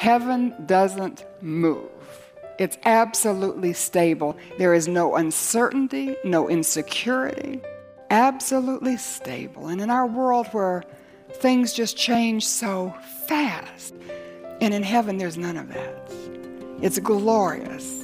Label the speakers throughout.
Speaker 1: Heaven doesn't move. It's absolutely stable. There is no uncertainty, no insecurity. Absolutely stable. And in our world where things just change so fast, and in heaven there's none of that. It's glorious.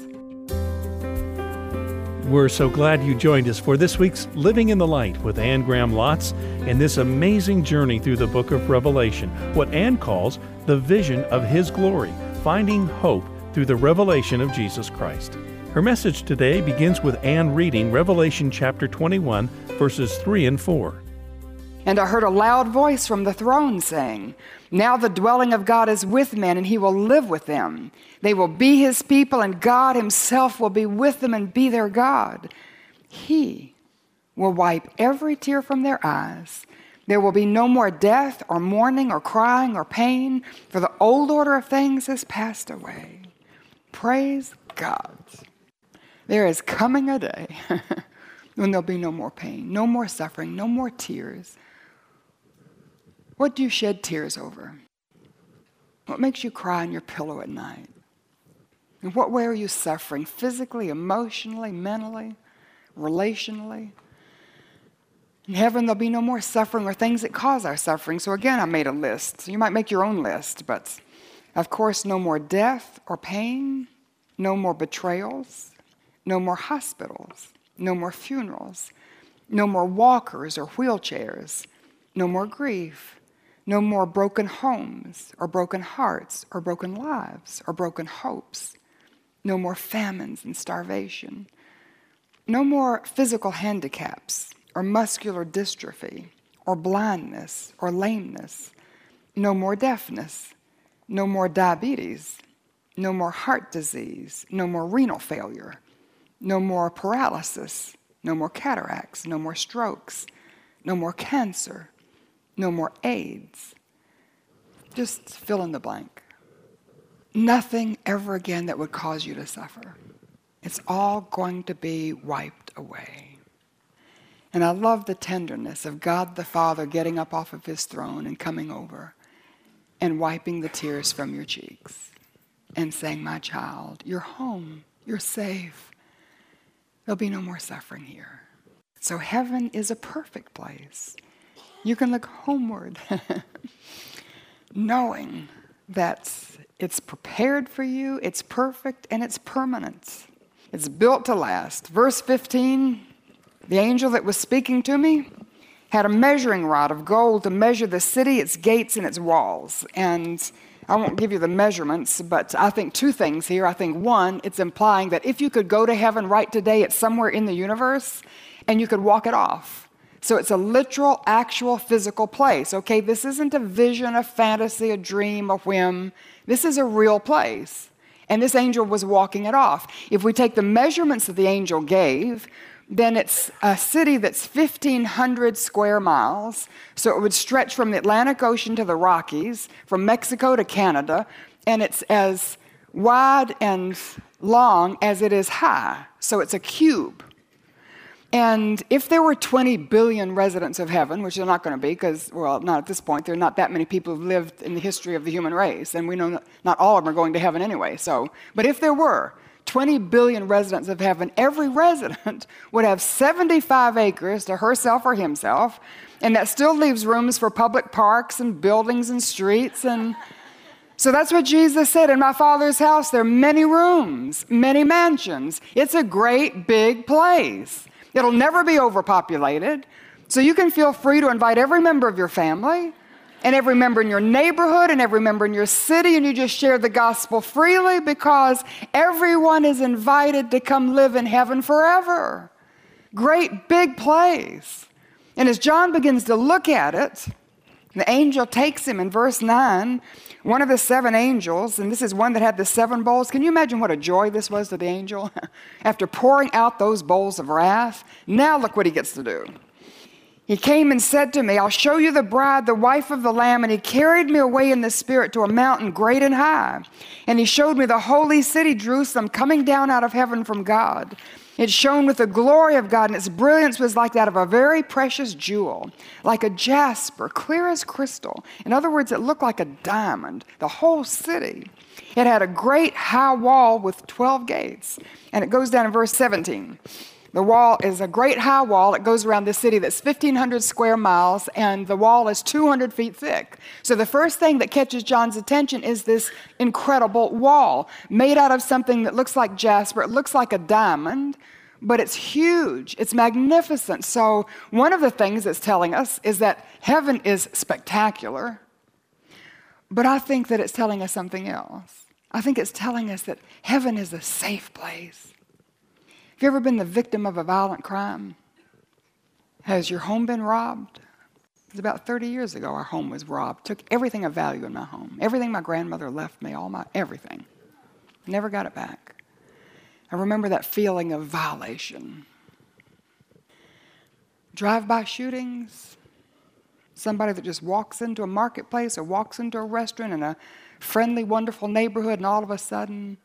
Speaker 2: We're so glad you joined us for this week's Living in the Light with Anne Graham Lotz and this amazing journey through the book of Revelation, what Anne calls the vision of His glory, finding hope through the revelation of Jesus Christ. Her message today begins with Anne reading Revelation chapter 21, verses 3 and 4.
Speaker 1: And I heard a loud voice from the throne saying, Now the dwelling of God is with men, and he will live with them. They will be his people, and God himself will be with them and be their God. He will wipe every tear from their eyes. There will be no more death, or mourning, or crying, or pain, for the old order of things has passed away. Praise God. There is coming a day when there'll be no more pain, no more suffering, no more tears what do you shed tears over? What makes you cry on your pillow at night? In what way are you suffering? Physically, emotionally, mentally, relationally? In heaven, there'll be no more suffering or things that cause our suffering. So, again, I made a list. So you might make your own list, but of course, no more death or pain, no more betrayals, no more hospitals, no more funerals, no more walkers or wheelchairs, no more grief, no more broken homes, or broken hearts, or broken lives, or broken hopes. No more famines and starvation. No more physical handicaps, or muscular dystrophy, or blindness, or lameness. No more deafness. No more diabetes. No more heart disease. No more renal failure. No more paralysis. No more cataracts. No more strokes. No more cancer no more AIDS. Just fill in the blank. Nothing ever again that would cause you to suffer. It's all going to be wiped away. And I love the tenderness of God the Father getting up off of his throne and coming over and wiping the tears from your cheeks and saying, My child, you're home, you're safe. There'll be no more suffering here. So heaven is a perfect place you can look homeward, knowing that it's prepared for you, it's perfect, and it's permanent. It's built to last. Verse 15 the angel that was speaking to me had a measuring rod of gold to measure the city, its gates, and its walls. And I won't give you the measurements, but I think two things here. I think one, it's implying that if you could go to heaven right today, it's somewhere in the universe, and you could walk it off. So it's a literal, actual, physical place. Okay, this isn't a vision, a fantasy, a dream, a whim. This is a real place. And this angel was walking it off. If we take the measurements that the angel gave, then it's a city that's 1,500 square miles. So it would stretch from the Atlantic Ocean to the Rockies, from Mexico to Canada, and it's as wide and long as it is high. So it's a cube. And if there were 20 billion residents of heaven, which they're not going to be, because, well, not at this point, there are not that many people who've lived in the history of the human race, and we know not all of them are going to heaven anyway. So, but if there were 20 billion residents of heaven, every resident would have 75 acres to herself or himself, and that still leaves rooms for public parks and buildings and streets and so that's what Jesus said. In my Father's house, there are many rooms, many mansions. It's a great big place. It'll never be overpopulated. So you can feel free to invite every member of your family and every member in your neighborhood and every member in your city, and you just share the gospel freely because everyone is invited to come live in heaven forever. Great big place. And as John begins to look at it, the angel takes him in verse 9 one of the seven angels, and this is one that had the seven bowls. Can you imagine what a joy this was to the angel? After pouring out those bowls of wrath, now look what he gets to do. He came and said to me, I'll show you the bride, the wife of the Lamb. And he carried me away in the Spirit to a mountain great and high. And he showed me the holy city, Jerusalem, coming down out of heaven from God It shone with the glory of God, and its brilliance was like that of a very precious jewel, like a jasper, clear as crystal. In other words, it looked like a diamond, the whole city. It had a great high wall with 12 gates. And it goes down in verse 17. The wall is a great high wall. It goes around the city that's 1,500 square miles, and the wall is 200 feet thick. So the first thing that catches John's attention is this incredible wall made out of something that looks like jasper. It looks like a diamond, but it's huge. It's magnificent. So one of the things it's telling us is that heaven is spectacular, but I think that it's telling us something else. I think it's telling us that heaven is a safe place. Have you ever been the victim of a violent crime? Has your home been robbed? It was about 30 years ago our home was robbed. Took everything of value in my home. Everything my grandmother left me, all my everything. Never got it back. I remember that feeling of violation. Drive-by shootings, somebody that just walks into a marketplace or walks into a restaurant in a friendly, wonderful neighborhood and all of a sudden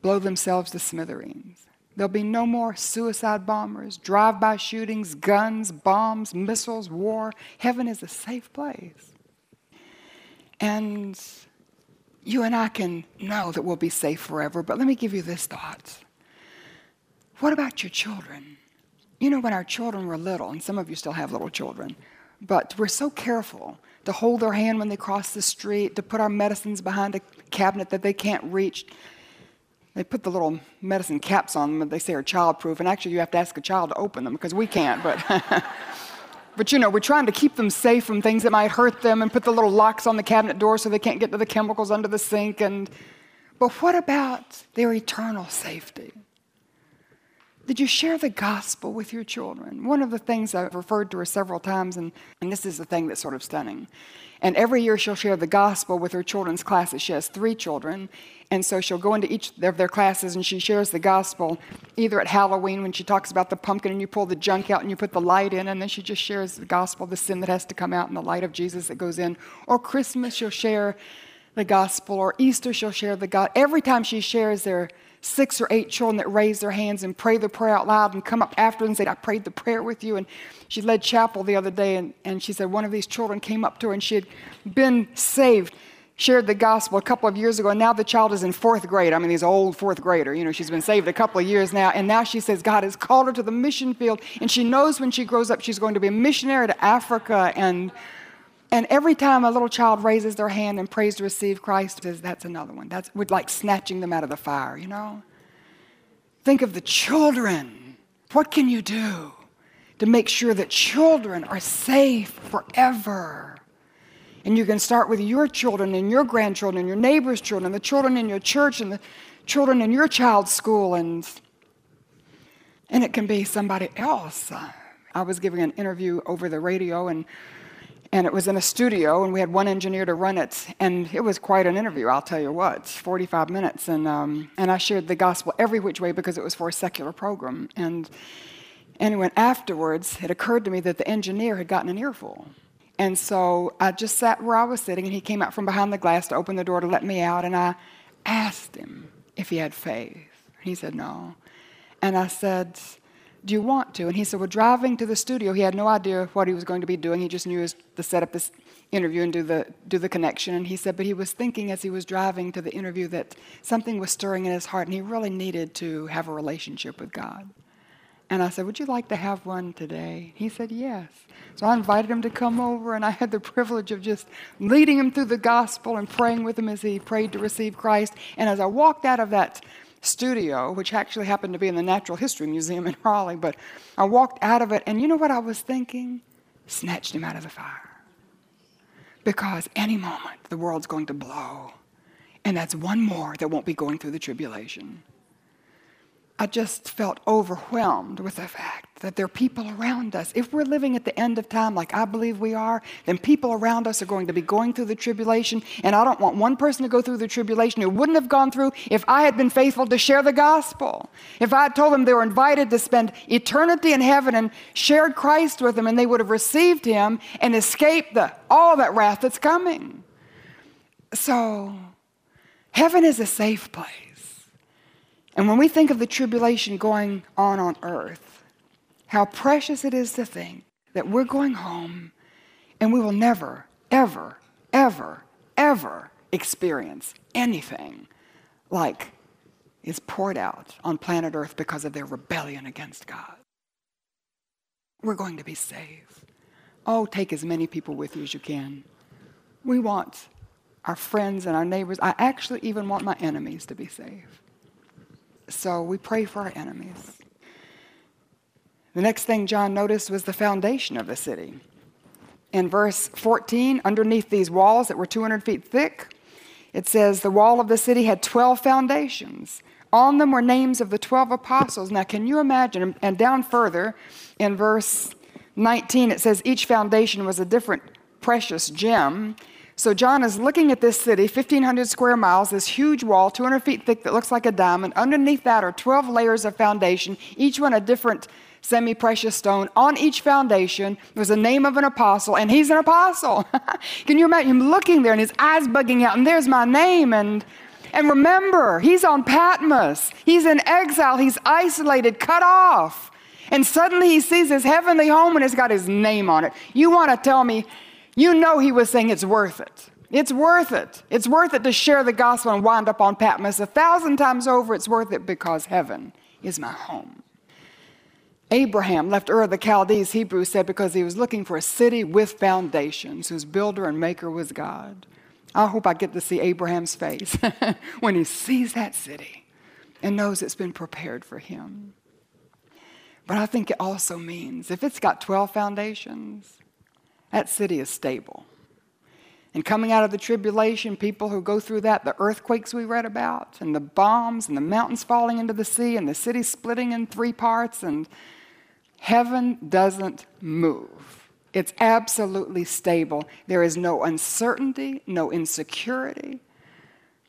Speaker 1: blow themselves to smithereens. There'll be no more suicide bombers, drive by shootings, guns, bombs, missiles, war. Heaven is a safe place. And you and I can know that we'll be safe forever, but let me give you this thought. What about your children? You know, when our children were little, and some of you still have little children, but we're so careful to hold their hand when they cross the street, to put our medicines behind a cabinet that they can't reach, they put the little medicine caps on them and they say are childproof. And actually, you have to ask a child to open them because we can't. But, but you know, we're trying to keep them safe from things that might hurt them and put the little locks on the cabinet door so they can't get to the chemicals under the sink. And, but what about their eternal safety? Did you share the gospel with your children? One of the things I've referred to her several times, and, and this is the thing that's sort of stunning. And every year she'll share the gospel with her children's classes. She has three children, and so she'll go into each of their classes and she shares the gospel either at Halloween when she talks about the pumpkin and you pull the junk out and you put the light in, and then she just shares the gospel, the sin that has to come out, and the light of Jesus that goes in. Or Christmas, she'll share the gospel, or Easter, she'll share the God. Every time she shares their six or eight children that raise their hands and pray the prayer out loud and come up after and say, I prayed the prayer with you. And she led chapel the other day, and, and she said one of these children came up to her and she had been saved, shared the gospel a couple of years ago, and now the child is in fourth grade. I mean, he's an old fourth grader. You know, she's been saved a couple of years now, and now she says God has called her to the mission field, and she knows when she grows up she's going to be a missionary to Africa and and every time a little child raises their hand and prays to receive Christ, says that's another one. That's we're like snatching them out of the fire, you know? Think of the children. What can you do to make sure that children are safe forever? And you can start with your children and your grandchildren and your neighbor's children, the children in your church and the children in your child's school, and, and it can be somebody else. I was giving an interview over the radio, and and it was in a studio, and we had one engineer to run it, and it was quite an interview, I'll tell you what, 45 minutes, and, um, and I shared the gospel every which way because it was for a secular program. And anyway, afterwards, it occurred to me that the engineer had gotten an earful. And so I just sat where I was sitting, and he came out from behind the glass to open the door to let me out, and I asked him if he had faith. He said no. And I said, do you want to? And he said, Well, driving to the studio, he had no idea what he was going to be doing. He just knew was to set up this interview and do the, do the connection. And he said, But he was thinking as he was driving to the interview that something was stirring in his heart and he really needed to have a relationship with God. And I said, Would you like to have one today? He said, Yes. So I invited him to come over, and I had the privilege of just leading him through the gospel and praying with him as he prayed to receive Christ. And as I walked out of that studio, which actually happened to be in the Natural History Museum in Raleigh, but I walked out of it, and you know what I was thinking? Snatched him out of the fire. Because any moment the world's going to blow, and that's one more that won't be going through the tribulation. I just felt overwhelmed with the fact that there are people around us. If we're living at the end of time like I believe we are, then people around us are going to be going through the tribulation. And I don't want one person to go through the tribulation who wouldn't have gone through if I had been faithful to share the gospel. If I had told them they were invited to spend eternity in heaven and shared Christ with them and they would have received him and escaped the, all that wrath that's coming. So, heaven is a safe place. And when we think of the tribulation going on on earth, how precious it is to think that we're going home and we will never, ever, ever, ever experience anything like is poured out on planet Earth because of their rebellion against God. We're going to be saved. Oh, take as many people with you as you can. We want our friends and our neighbors. I actually even want my enemies to be saved. So we pray for our enemies. The next thing John noticed was the foundation of the city. In verse 14, underneath these walls that were 200 feet thick, it says the wall of the city had 12 foundations. On them were names of the 12 apostles. Now, can you imagine? And down further, in verse 19, it says each foundation was a different precious gem. So John is looking at this city, 1,500 square miles, this huge wall, 200 feet thick, that looks like a diamond. Underneath that are 12 layers of foundation, each one a different semi precious stone. On each foundation was the name of an apostle, and he's an apostle. Can you imagine him looking there and his eyes bugging out, and there's my name? And, and remember, he's on Patmos, he's in exile, he's isolated, cut off. And suddenly he sees his heavenly home and it's got his name on it. You want to tell me you know he was saying it's worth it. It's worth it. It's worth it to share the gospel and wind up on Patmos. A thousand times over, it's worth it because heaven is my home. Abraham left Ur of the Chaldees, Hebrews said, because he was looking for a city with foundations whose builder and maker was God. I hope I get to see Abraham's face when he sees that city and knows it's been prepared for him. But I think it also means if it's got 12 foundations, that city is stable. And coming out of the tribulation, people who go through that, the earthquakes we read about, and the bombs, and the mountains falling into the sea, and the city splitting in three parts, and heaven doesn't move. It's absolutely stable. There is no uncertainty, no insecurity.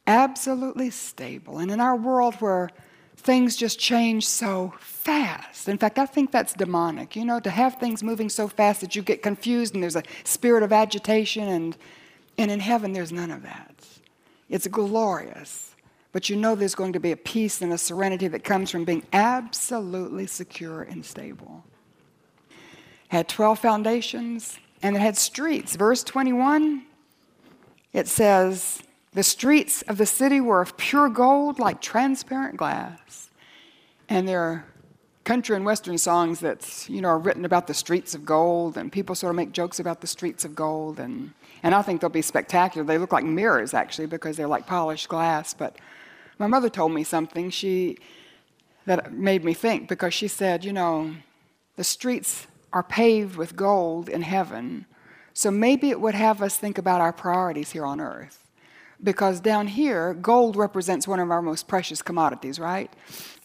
Speaker 1: Absolutely stable. And in our world where things just change so fast. In fact, I think that's demonic, you know, to have things moving so fast that you get confused and there's a spirit of agitation, and, and in heaven, there's none of that. It's glorious. But you know there's going to be a peace and a serenity that comes from being absolutely secure and stable. Had 12 foundations and it had streets. Verse 21, it says, the streets of the city were of pure gold, like transparent glass. And there are country and western songs that you know are written about the streets of gold, and people sort of make jokes about the streets of gold, and and I think they'll be spectacular. They look like mirrors actually because they're like polished glass. But my mother told me something she that made me think because she said, you know, the streets are paved with gold in heaven, so maybe it would have us think about our priorities here on earth because down here, gold represents one of our most precious commodities, right?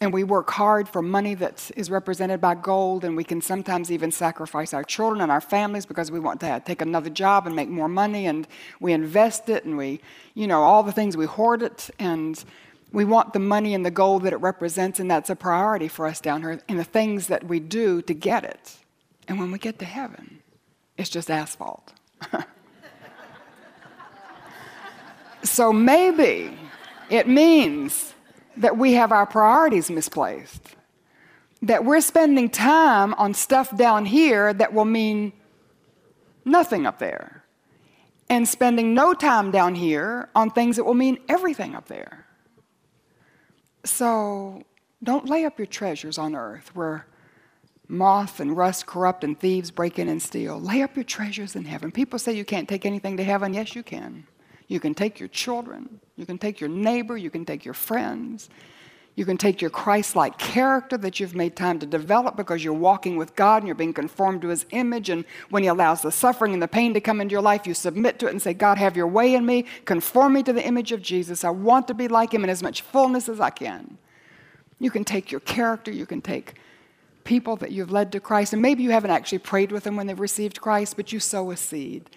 Speaker 1: And we work hard for money that is represented by gold, and we can sometimes even sacrifice our children and our families because we want to take another job and make more money, and we invest it, and we, you know, all the things we hoard it, and we want the money and the gold that it represents, and that's a priority for us down here, and the things that we do to get it. And when we get to heaven, it's just asphalt. So maybe it means that we have our priorities misplaced. That we're spending time on stuff down here that will mean nothing up there. And spending no time down here on things that will mean everything up there. So don't lay up your treasures on earth where moth and rust corrupt and thieves break in and steal. Lay up your treasures in heaven. People say you can't take anything to heaven. Yes, you can. You can take your children, you can take your neighbor, you can take your friends. You can take your Christ like character that you've made time to develop because you're walking with God and you're being conformed to His image. And when He allows the suffering and the pain to come into your life, you submit to it and say, God, have your way in me. Conform me to the image of Jesus. I want to be like Him in as much fullness as I can. You can take your character, you can take people that you've led to Christ. And maybe you haven't actually prayed with them when they've received Christ, but you sow a seed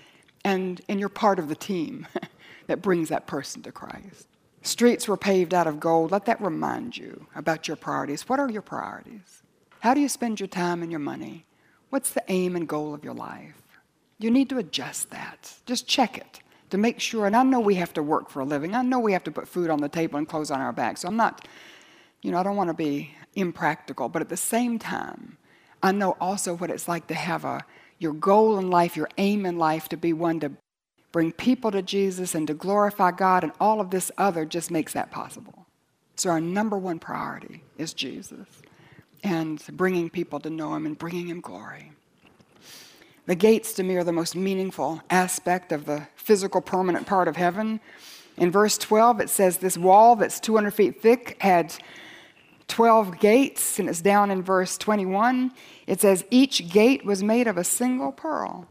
Speaker 1: and, and you're part of the team. that brings that person to Christ. Streets were paved out of gold. Let that remind you about your priorities. What are your priorities? How do you spend your time and your money? What's the aim and goal of your life? You need to adjust that. Just check it to make sure. And I know we have to work for a living. I know we have to put food on the table and clothes on our back. So I'm not, you know, I don't want to be impractical, but at the same time, I know also what it's like to have a your goal in life, your aim in life to be one to bring people to Jesus and to glorify God, and all of this other just makes that possible. So, our number one priority is Jesus and bringing people to know Him and bringing Him glory. The gates to me are the most meaningful aspect of the physical, permanent part of heaven. In verse 12, it says this wall that's 200 feet thick had 12 gates, and it's down in verse 21. It says each gate was made of a single pearl.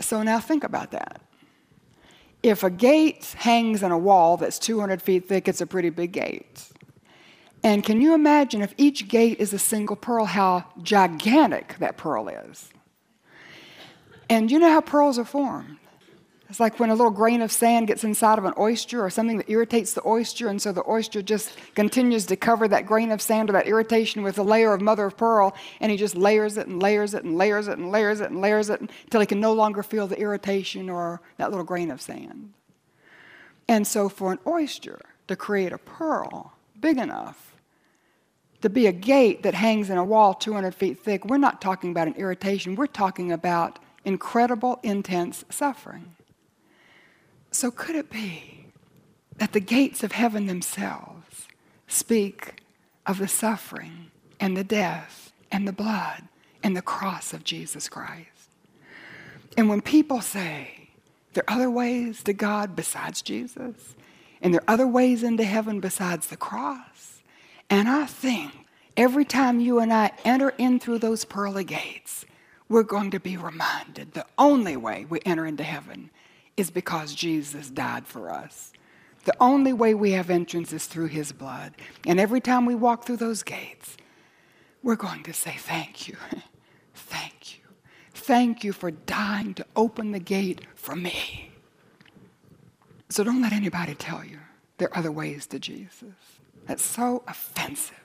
Speaker 1: So now think about that. If a gate hangs on a wall that's 200 feet thick, it's a pretty big gate. And can you imagine if each gate is a single pearl, how gigantic that pearl is? And you know how pearls are formed? It's like when a little grain of sand gets inside of an oyster or something that irritates the oyster, and so the oyster just continues to cover that grain of sand or that irritation with a layer of mother of pearl, and he just layers it and layers it and layers it and layers it and layers it until he can no longer feel the irritation or that little grain of sand. And so, for an oyster to create a pearl big enough to be a gate that hangs in a wall 200 feet thick, we're not talking about an irritation, we're talking about incredible, intense suffering. So, could it be that the gates of heaven themselves speak of the suffering and the death and the blood and the cross of Jesus Christ? And when people say there are other ways to God besides Jesus, and there are other ways into heaven besides the cross, and I think every time you and I enter in through those pearly gates, we're going to be reminded the only way we enter into heaven is because Jesus died for us. The only way we have entrance is through his blood. And every time we walk through those gates, we're going to say, Thank you. Thank you. Thank you for dying to open the gate for me. So don't let anybody tell you there are other ways to Jesus. That's so offensive.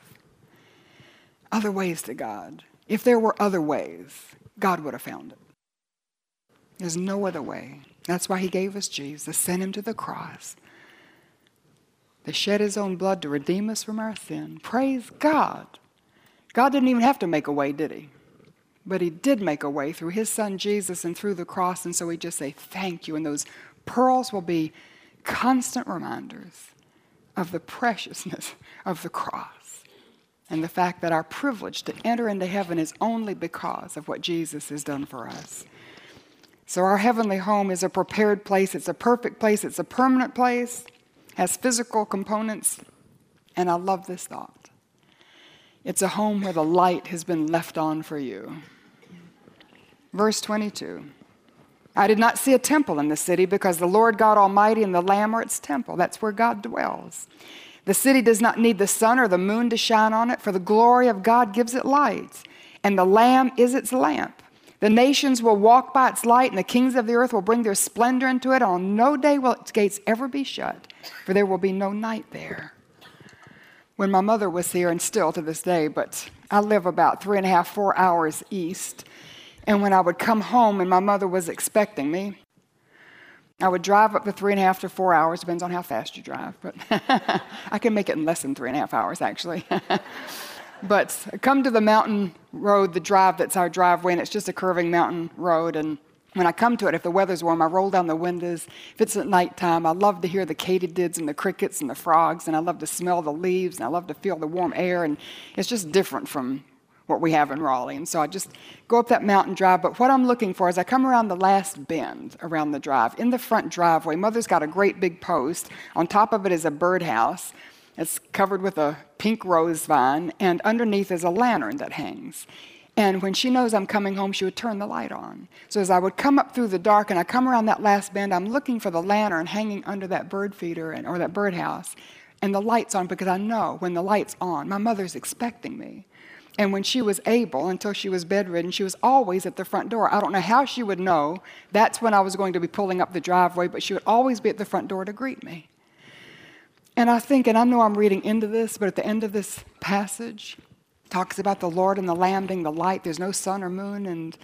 Speaker 1: Other ways to God. If there were other ways, God would have found it. There's no other way. That's why he gave us Jesus, sent him to the cross, to shed his own blood to redeem us from our sin. Praise God. God didn't even have to make a way, did he? But he did make a way through his son Jesus and through the cross. And so we just say thank you. And those pearls will be constant reminders of the preciousness of the cross and the fact that our privilege to enter into heaven is only because of what Jesus has done for us. So, our heavenly home is a prepared place. It's a perfect place. It's a permanent place, has physical components. And I love this thought. It's a home where the light has been left on for you. Verse 22 I did not see a temple in the city because the Lord God Almighty and the Lamb are its temple. That's where God dwells. The city does not need the sun or the moon to shine on it, for the glory of God gives it light, and the Lamb is its lamp. The nations will walk by its light, and the kings of the earth will bring their splendor into it. On no day will its gates ever be shut, for there will be no night there. When my mother was here, and still to this day, but I live about three and a half, four hours east, and when I would come home and my mother was expecting me, I would drive up the three and a half to four hours, depends on how fast you drive, but I can make it in less than three and a half hours actually. But come to the mountain road, the drive that's our driveway, and it's just a curving mountain road. And when I come to it, if the weather's warm, I roll down the windows. If it's at nighttime, I love to hear the katydids and the crickets and the frogs, and I love to smell the leaves, and I love to feel the warm air. And it's just different from what we have in Raleigh. And so I just go up that mountain drive. But what I'm looking for is I come around the last bend around the drive. In the front driveway, Mother's got a great big post. On top of it is a birdhouse. It's covered with a pink rose vine, and underneath is a lantern that hangs. And when she knows I'm coming home, she would turn the light on. So as I would come up through the dark and I come around that last bend, I'm looking for the lantern hanging under that bird feeder and, or that birdhouse. And the light's on because I know when the light's on, my mother's expecting me. And when she was able, until she was bedridden, she was always at the front door. I don't know how she would know that's when I was going to be pulling up the driveway, but she would always be at the front door to greet me. And I think, and I know I'm reading into this, but at the end of this passage, talks about the Lord and the Lamb being the light. There's no sun or moon. And,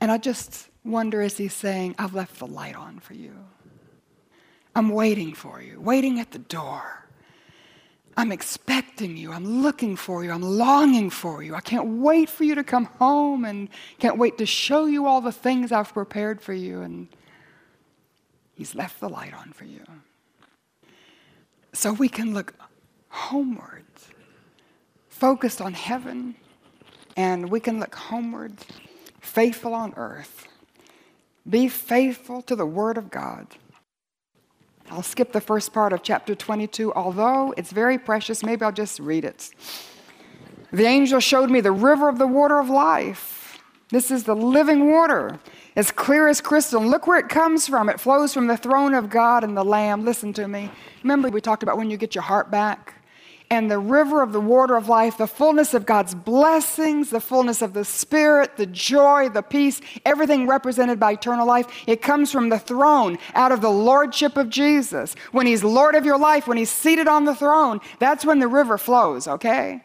Speaker 1: and I just wonder is he saying, I've left the light on for you. I'm waiting for you, waiting at the door. I'm expecting you. I'm looking for you. I'm longing for you. I can't wait for you to come home and can't wait to show you all the things I've prepared for you. And He's left the light on for you. So we can look homewards, focused on heaven, and we can look homewards, faithful on earth. Be faithful to the Word of God. I'll skip the first part of chapter 22, although it's very precious. Maybe I'll just read it. The angel showed me the river of the water of life. This is the living water, as clear as crystal. Look where it comes from. It flows from the throne of God and the Lamb. Listen to me. Remember, we talked about when you get your heart back? and the river of the water of life, the fullness of God's blessings, the fullness of the Spirit, the joy, the peace, everything represented by eternal life, it comes from the throne, out of the lordship of Jesus. When He's Lord of your life, when He's seated on the throne, that's when the river flows, okay?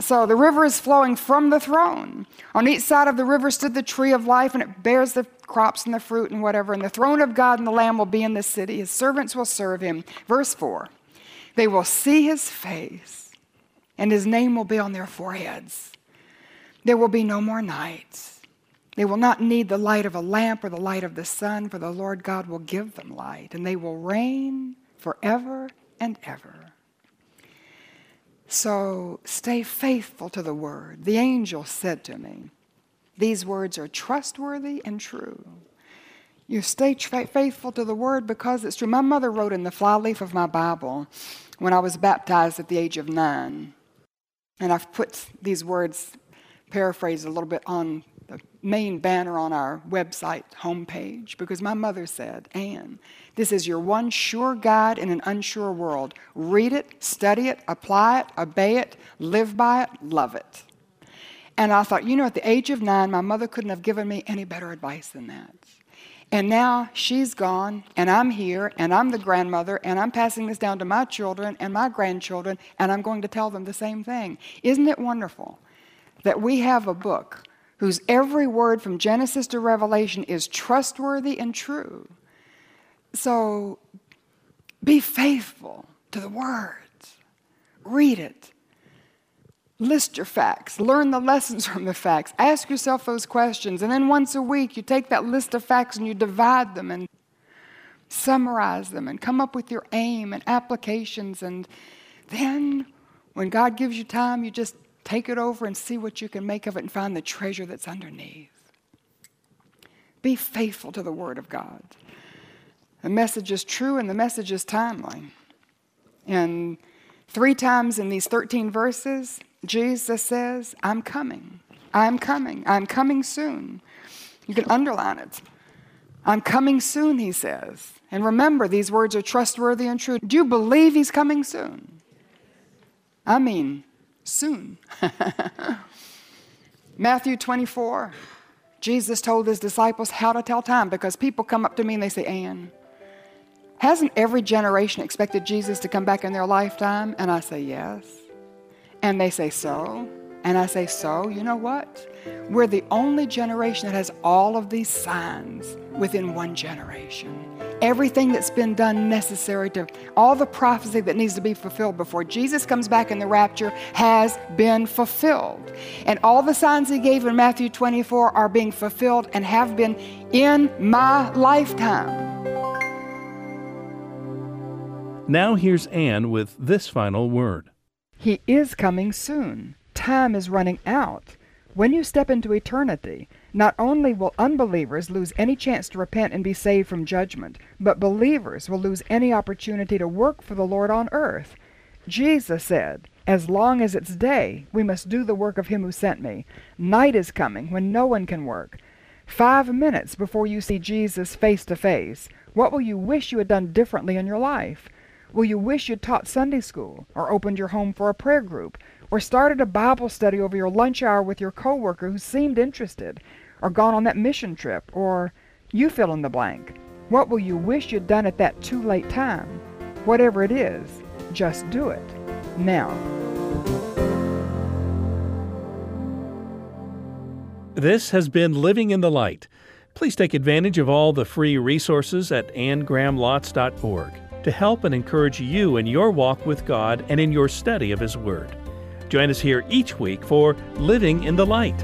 Speaker 1: So the river is flowing from the throne. On each side of the river stood the tree of life, and it bears the crops and the fruit and whatever. And the throne of God and the Lamb will be in the city. His servants will serve him. Verse 4. They will see his face, and his name will be on their foreheads. There will be no more nights. They will not need the light of a lamp or the light of the sun, for the Lord God will give them light, and they will reign forever and ever. So stay faithful to the word. The angel said to me, These words are trustworthy and true. You stay faithful to the word because it's true. My mother wrote in the flyleaf of my Bible when I was baptized at the age of nine. And I've put these words, paraphrased a little bit, on the main banner on our website homepage because my mother said, Anne, this is your one sure guide in an unsure world. Read it, study it, apply it, obey it, live by it, love it. And I thought, you know, at the age of nine, my mother couldn't have given me any better advice than that. And now she's gone, and I'm here, and I'm the grandmother, and I'm passing this down to my children and my grandchildren, and I'm going to tell them the same thing. Isn't it wonderful that we have a book whose every word from Genesis to Revelation is trustworthy and true? So be faithful to the words, read it, List your facts, learn the lessons from the facts, ask yourself those questions, and then once a week you take that list of facts and you divide them and summarize them and come up with your aim and applications. And then when God gives you time, you just take it over and see what you can make of it and find the treasure that's underneath. Be faithful to the Word of God. The message is true and the message is timely. And three times in these 13 verses, Jesus says, I'm coming. I'm coming. I'm coming soon. You can underline it. I'm coming soon, he says. And remember, these words are trustworthy and true. Do you believe he's coming soon? I mean, soon. Matthew 24, Jesus told his disciples how to tell time because people come up to me and they say, Anne, hasn't every generation expected Jesus to come back in their lifetime? And I say, yes. And they say, So? And I say, So, you know what? We're the only generation that has all of these signs within one generation. Everything that's been done necessary to, all the prophecy that needs to be fulfilled before Jesus comes back in the rapture has been fulfilled. And all the signs he gave in Matthew 24 are being fulfilled and have been in my lifetime.
Speaker 2: Now here's Anne with this final word.
Speaker 1: He is coming soon. Time is running out. When you step into eternity, not only will unbelievers lose any chance to repent and be saved from judgment, but believers will lose any opportunity to work for the Lord on earth. Jesus said, As long as it's day, we must do the work of Him who sent me. Night is coming when no one can work. Five minutes before you see Jesus face to face, what will you wish you had done differently in your life? Will you wish you'd taught Sunday school, or opened your home for a prayer group, or started a Bible study over your lunch hour with your coworker who seemed interested, or gone on that mission trip, or you fill in the blank? What will you wish you'd done at that too late time? Whatever it is, just do it now.
Speaker 2: This has been Living in the Light. Please take advantage of all the free resources at annegrahamlotz.org. to help and encourage you in your walk with God and in your study of His Word. Join us here each week for Living in the Light.